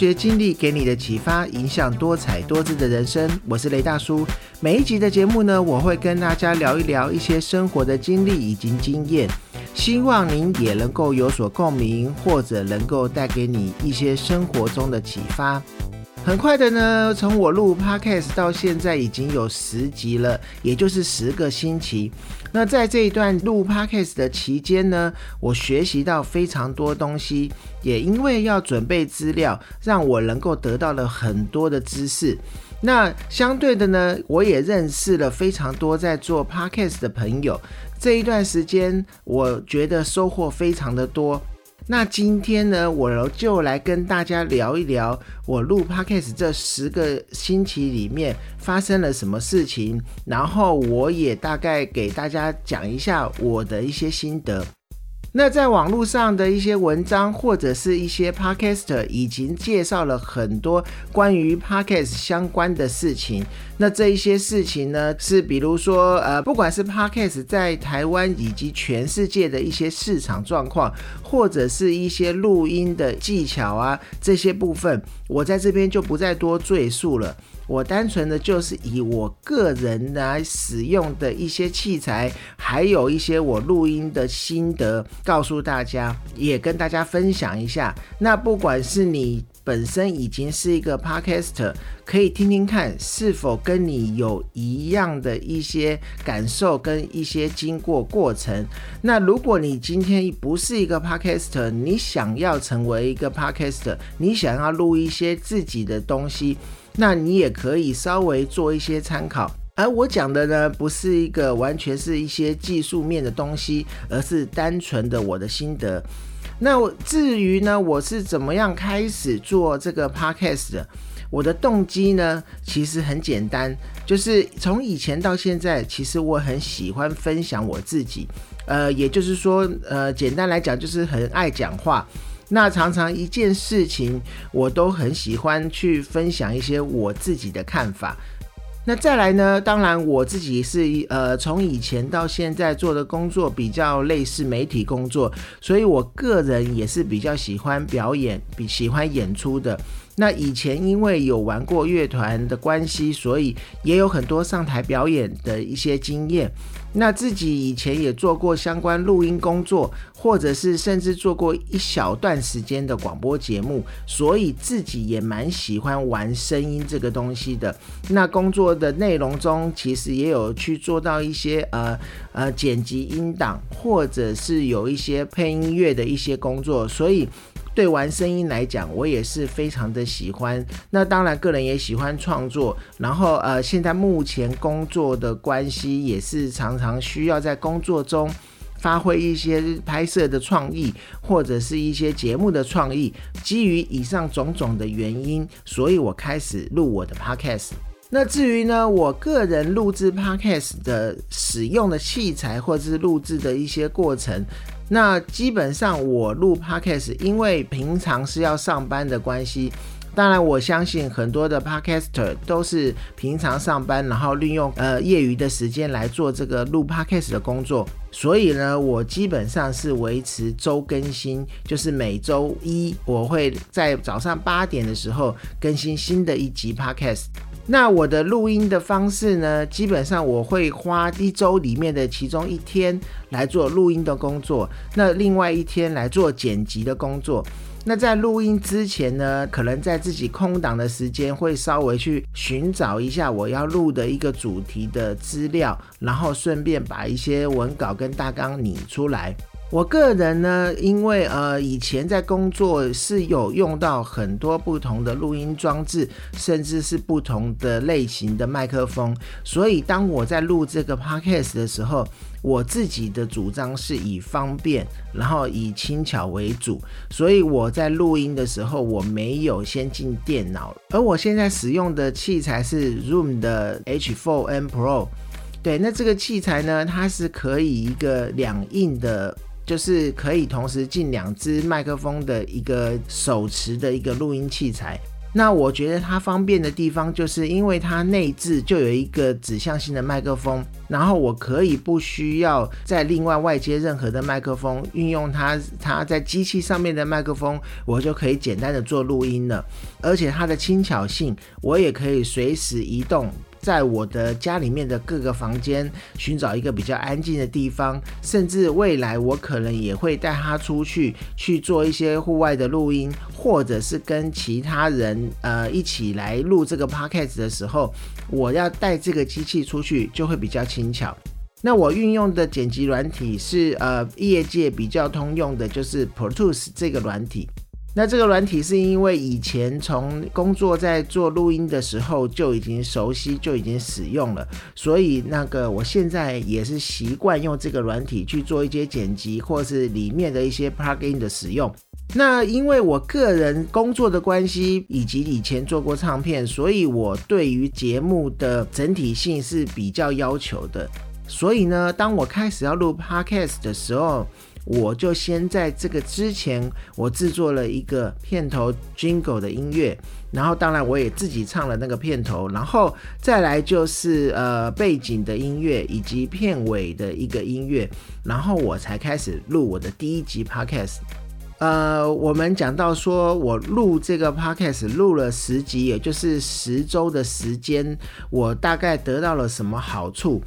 学经历给你的启发，影响多彩多姿的人生。我是雷大叔。每一集的节目呢，我会跟大家聊一聊一些生活的经历以及经验，希望您也能够有所共鸣，或者能够带给你一些生活中的启发。很快的呢，从我录 podcast 到现在已经有十集了，也就是十个星期。那在这一段录 podcast 的期间呢，我学习到非常多东西，也因为要准备资料，让我能够得到了很多的知识。那相对的呢，我也认识了非常多在做 podcast 的朋友。这一段时间，我觉得收获非常的多。那今天呢，我就来跟大家聊一聊我录 podcast 这十个星期里面发生了什么事情，然后我也大概给大家讲一下我的一些心得。那在网络上的一些文章或者是一些 podcast 已经介绍了很多关于 podcast 相关的事情。那这一些事情呢，是比如说，呃，不管是 podcast 在台湾以及全世界的一些市场状况，或者是一些录音的技巧啊，这些部分，我在这边就不再多赘述了。我单纯的就是以我个人来使用的一些器材，还有一些我录音的心得，告诉大家，也跟大家分享一下。那不管是你本身已经是一个 podcaster，可以听听看是否跟你有一样的一些感受跟一些经过过程。那如果你今天不是一个 podcaster，你想要成为一个 podcaster，你想要录一些自己的东西。那你也可以稍微做一些参考，而我讲的呢，不是一个完全是一些技术面的东西，而是单纯的我的心得。那至于呢，我是怎么样开始做这个 podcast 的？我的动机呢，其实很简单，就是从以前到现在，其实我很喜欢分享我自己，呃，也就是说，呃，简单来讲，就是很爱讲话。那常常一件事情，我都很喜欢去分享一些我自己的看法。那再来呢？当然我自己是呃，从以前到现在做的工作比较类似媒体工作，所以我个人也是比较喜欢表演，比喜欢演出的。那以前因为有玩过乐团的关系，所以也有很多上台表演的一些经验。那自己以前也做过相关录音工作，或者是甚至做过一小段时间的广播节目，所以自己也蛮喜欢玩声音这个东西的。那工作的内容中，其实也有去做到一些呃呃剪辑音档，或者是有一些配音乐的一些工作，所以。对玩声音来讲，我也是非常的喜欢。那当然，个人也喜欢创作。然后，呃，现在目前工作的关系，也是常常需要在工作中发挥一些拍摄的创意，或者是一些节目的创意。基于以上种种的原因，所以我开始录我的 podcast。那至于呢，我个人录制 podcast 的使用的器材，或者是录制的一些过程。那基本上我录 podcast，因为平常是要上班的关系，当然我相信很多的 podcaster 都是平常上班，然后利用呃业余的时间来做这个录 podcast 的工作。所以呢，我基本上是维持周更新，就是每周一我会在早上八点的时候更新新的一集 podcast。那我的录音的方式呢？基本上我会花一周里面的其中一天来做录音的工作，那另外一天来做剪辑的工作。那在录音之前呢，可能在自己空档的时间会稍微去寻找一下我要录的一个主题的资料，然后顺便把一些文稿跟大纲拟出来。我个人呢，因为呃以前在工作是有用到很多不同的录音装置，甚至是不同的类型的麦克风，所以当我在录这个 podcast 的时候，我自己的主张是以方便，然后以轻巧为主，所以我在录音的时候我没有先进电脑，而我现在使用的器材是 Zoom 的 H4n Pro，对，那这个器材呢，它是可以一个两印的。就是可以同时进两支麦克风的一个手持的一个录音器材。那我觉得它方便的地方，就是因为它内置就有一个指向性的麦克风，然后我可以不需要再另外外接任何的麦克风，运用它它在机器上面的麦克风，我就可以简单的做录音了。而且它的轻巧性，我也可以随时移动。在我的家里面的各个房间寻找一个比较安静的地方，甚至未来我可能也会带他出去去做一些户外的录音，或者是跟其他人呃一起来录这个 podcast 的时候，我要带这个机器出去就会比较轻巧。那我运用的剪辑软体是呃业界比较通用的，就是 Pro Tools 这个软体。那这个软体是因为以前从工作在做录音的时候就已经熟悉，就已经使用了，所以那个我现在也是习惯用这个软体去做一些剪辑，或是里面的一些 plugin 的使用。那因为我个人工作的关系，以及以前做过唱片，所以我对于节目的整体性是比较要求的。所以呢，当我开始要录 podcast 的时候，我就先在这个之前，我制作了一个片头 jingle 的音乐，然后当然我也自己唱了那个片头，然后再来就是呃背景的音乐以及片尾的一个音乐，然后我才开始录我的第一集 podcast。呃，我们讲到说我录这个 podcast 录了十集，也就是十周的时间，我大概得到了什么好处？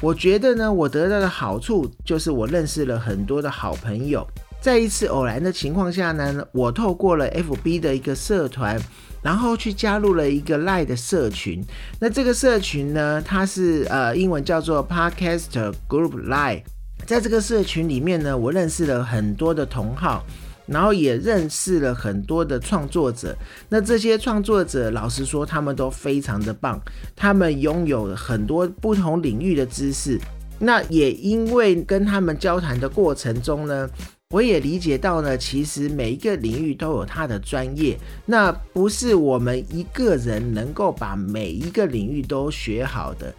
我觉得呢，我得到的好处就是我认识了很多的好朋友。在一次偶然的情况下呢，我透过了 FB 的一个社团，然后去加入了一个 Line 的社群。那这个社群呢，它是呃英文叫做 Podcaster Group Line。在这个社群里面呢，我认识了很多的同好。然后也认识了很多的创作者，那这些创作者，老实说，他们都非常的棒，他们拥有很多不同领域的知识。那也因为跟他们交谈的过程中呢，我也理解到呢，其实每一个领域都有他的专业，那不是我们一个人能够把每一个领域都学好的。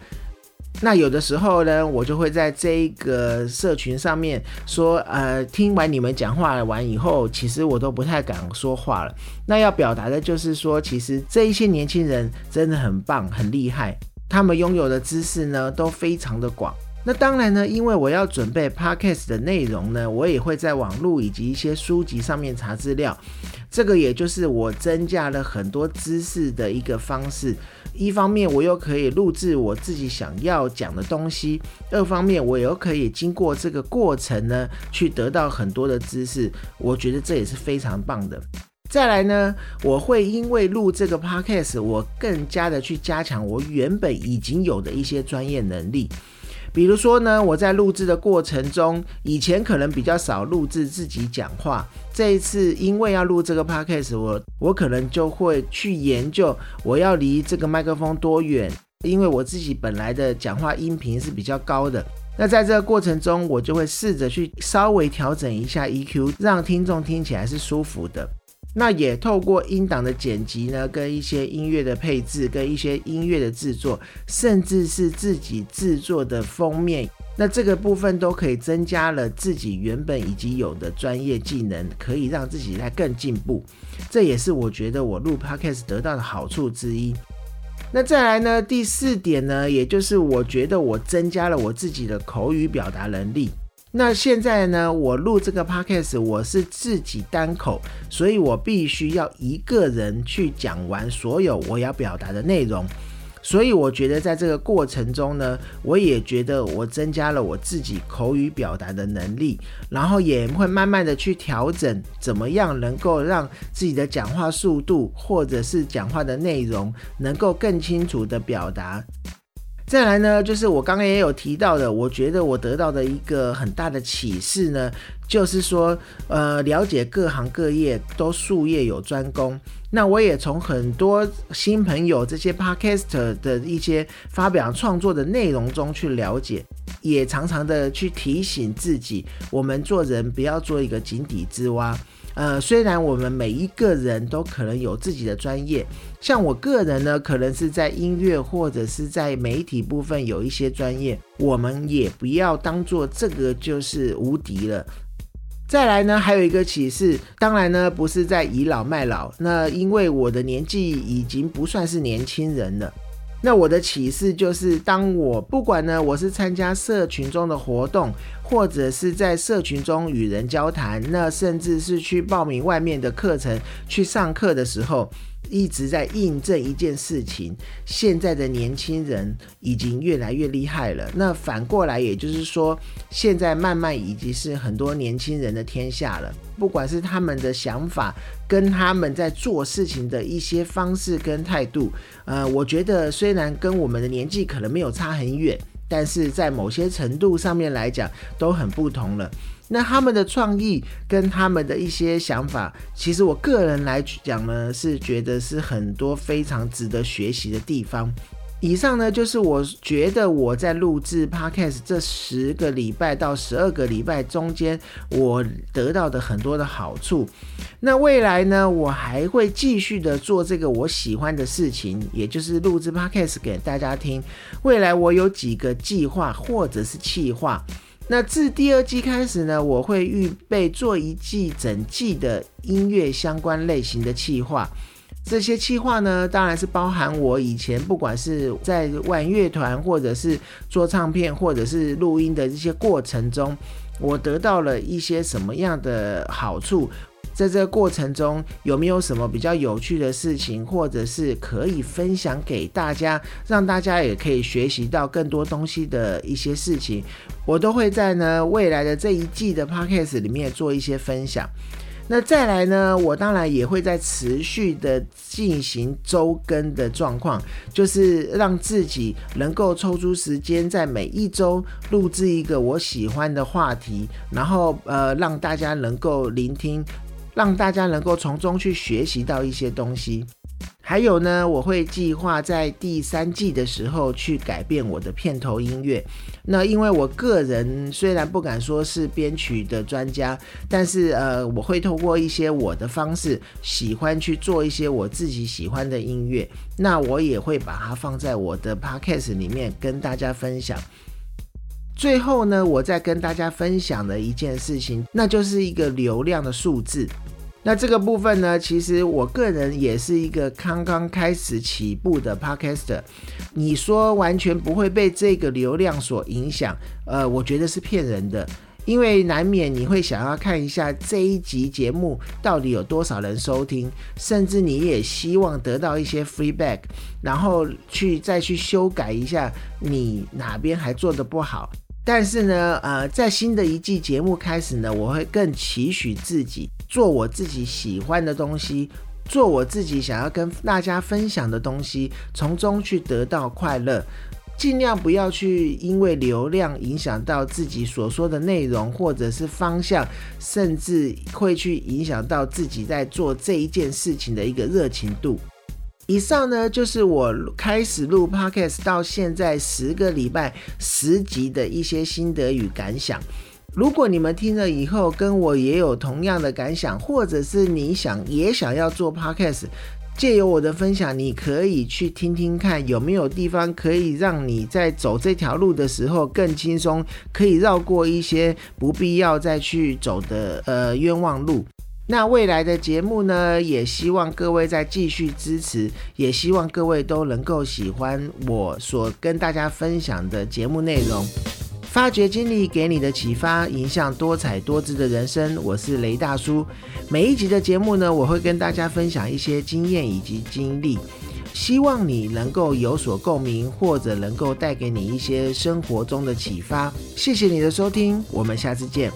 那有的时候呢，我就会在这个社群上面说，呃，听完你们讲话完以后，其实我都不太敢说话了。那要表达的就是说，其实这一些年轻人真的很棒，很厉害，他们拥有的知识呢都非常的广。那当然呢，因为我要准备 podcast 的内容呢，我也会在网络以及一些书籍上面查资料。这个也就是我增加了很多知识的一个方式。一方面我又可以录制我自己想要讲的东西，二方面我又可以经过这个过程呢，去得到很多的知识。我觉得这也是非常棒的。再来呢，我会因为录这个 podcast，我更加的去加强我原本已经有的一些专业能力。比如说呢，我在录制的过程中，以前可能比较少录制自己讲话。这一次因为要录这个 podcast，我我可能就会去研究我要离这个麦克风多远，因为我自己本来的讲话音频是比较高的。那在这个过程中，我就会试着去稍微调整一下 EQ，让听众听起来是舒服的。那也透过音档的剪辑呢，跟一些音乐的配置，跟一些音乐的制作，甚至是自己制作的封面，那这个部分都可以增加了自己原本已经有的专业技能，可以让自己来更进步。这也是我觉得我录 podcast 得到的好处之一。那再来呢，第四点呢，也就是我觉得我增加了我自己的口语表达能力。那现在呢？我录这个 podcast，我是自己单口，所以我必须要一个人去讲完所有我要表达的内容。所以我觉得在这个过程中呢，我也觉得我增加了我自己口语表达的能力，然后也会慢慢的去调整，怎么样能够让自己的讲话速度或者是讲话的内容能够更清楚的表达。再来呢，就是我刚刚也有提到的，我觉得我得到的一个很大的启示呢，就是说，呃，了解各行各业都术业有专攻。那我也从很多新朋友这些 podcaster 的一些发表创作的内容中去了解，也常常的去提醒自己，我们做人不要做一个井底之蛙。呃，虽然我们每一个人都可能有自己的专业，像我个人呢，可能是在音乐或者是在媒体部分有一些专业，我们也不要当做这个就是无敌了。再来呢，还有一个启示，当然呢，不是在倚老卖老，那因为我的年纪已经不算是年轻人了。那我的启示就是，当我不管呢，我是参加社群中的活动，或者是在社群中与人交谈，那甚至是去报名外面的课程去上课的时候。一直在印证一件事情：现在的年轻人已经越来越厉害了。那反过来，也就是说，现在慢慢已经是很多年轻人的天下了。不管是他们的想法，跟他们在做事情的一些方式跟态度，呃，我觉得虽然跟我们的年纪可能没有差很远，但是在某些程度上面来讲，都很不同了。那他们的创意跟他们的一些想法，其实我个人来讲呢，是觉得是很多非常值得学习的地方。以上呢，就是我觉得我在录制 podcast 这十个礼拜到十二个礼拜中间，我得到的很多的好处。那未来呢，我还会继续的做这个我喜欢的事情，也就是录制 podcast 给大家听。未来我有几个计划或者是企划。那自第二季开始呢，我会预备做一季整季的音乐相关类型的企划。这些企划呢，当然是包含我以前不管是在玩乐团，或者是做唱片，或者是录音的这些过程中，我得到了一些什么样的好处。在这个过程中，有没有什么比较有趣的事情，或者是可以分享给大家，让大家也可以学习到更多东西的一些事情，我都会在呢未来的这一季的 podcast 里面做一些分享。那再来呢，我当然也会在持续的进行周更的状况，就是让自己能够抽出时间，在每一周录制一个我喜欢的话题，然后呃让大家能够聆听。让大家能够从中去学习到一些东西。还有呢，我会计划在第三季的时候去改变我的片头音乐。那因为我个人虽然不敢说是编曲的专家，但是呃，我会透过一些我的方式，喜欢去做一些我自己喜欢的音乐。那我也会把它放在我的 podcast 里面跟大家分享。最后呢，我再跟大家分享的一件事情，那就是一个流量的数字。那这个部分呢，其实我个人也是一个刚刚开始起步的 podcaster。你说完全不会被这个流量所影响，呃，我觉得是骗人的。因为难免你会想要看一下这一集节目到底有多少人收听，甚至你也希望得到一些 feedback，然后去再去修改一下你哪边还做的不好。但是呢，呃，在新的一季节目开始呢，我会更期许自己做我自己喜欢的东西，做我自己想要跟大家分享的东西，从中去得到快乐，尽量不要去因为流量影响到自己所说的内容或者是方向，甚至会去影响到自己在做这一件事情的一个热情度。以上呢，就是我开始录 podcast 到现在十个礼拜十集的一些心得与感想。如果你们听了以后跟我也有同样的感想，或者是你想也想要做 podcast，借由我的分享，你可以去听听看有没有地方可以让你在走这条路的时候更轻松，可以绕过一些不必要再去走的呃冤枉路。那未来的节目呢，也希望各位再继续支持，也希望各位都能够喜欢我所跟大家分享的节目内容。发掘经历给你的启发，影响多彩多姿的人生。我是雷大叔。每一集的节目呢，我会跟大家分享一些经验以及经历，希望你能够有所共鸣，或者能够带给你一些生活中的启发。谢谢你的收听，我们下次见。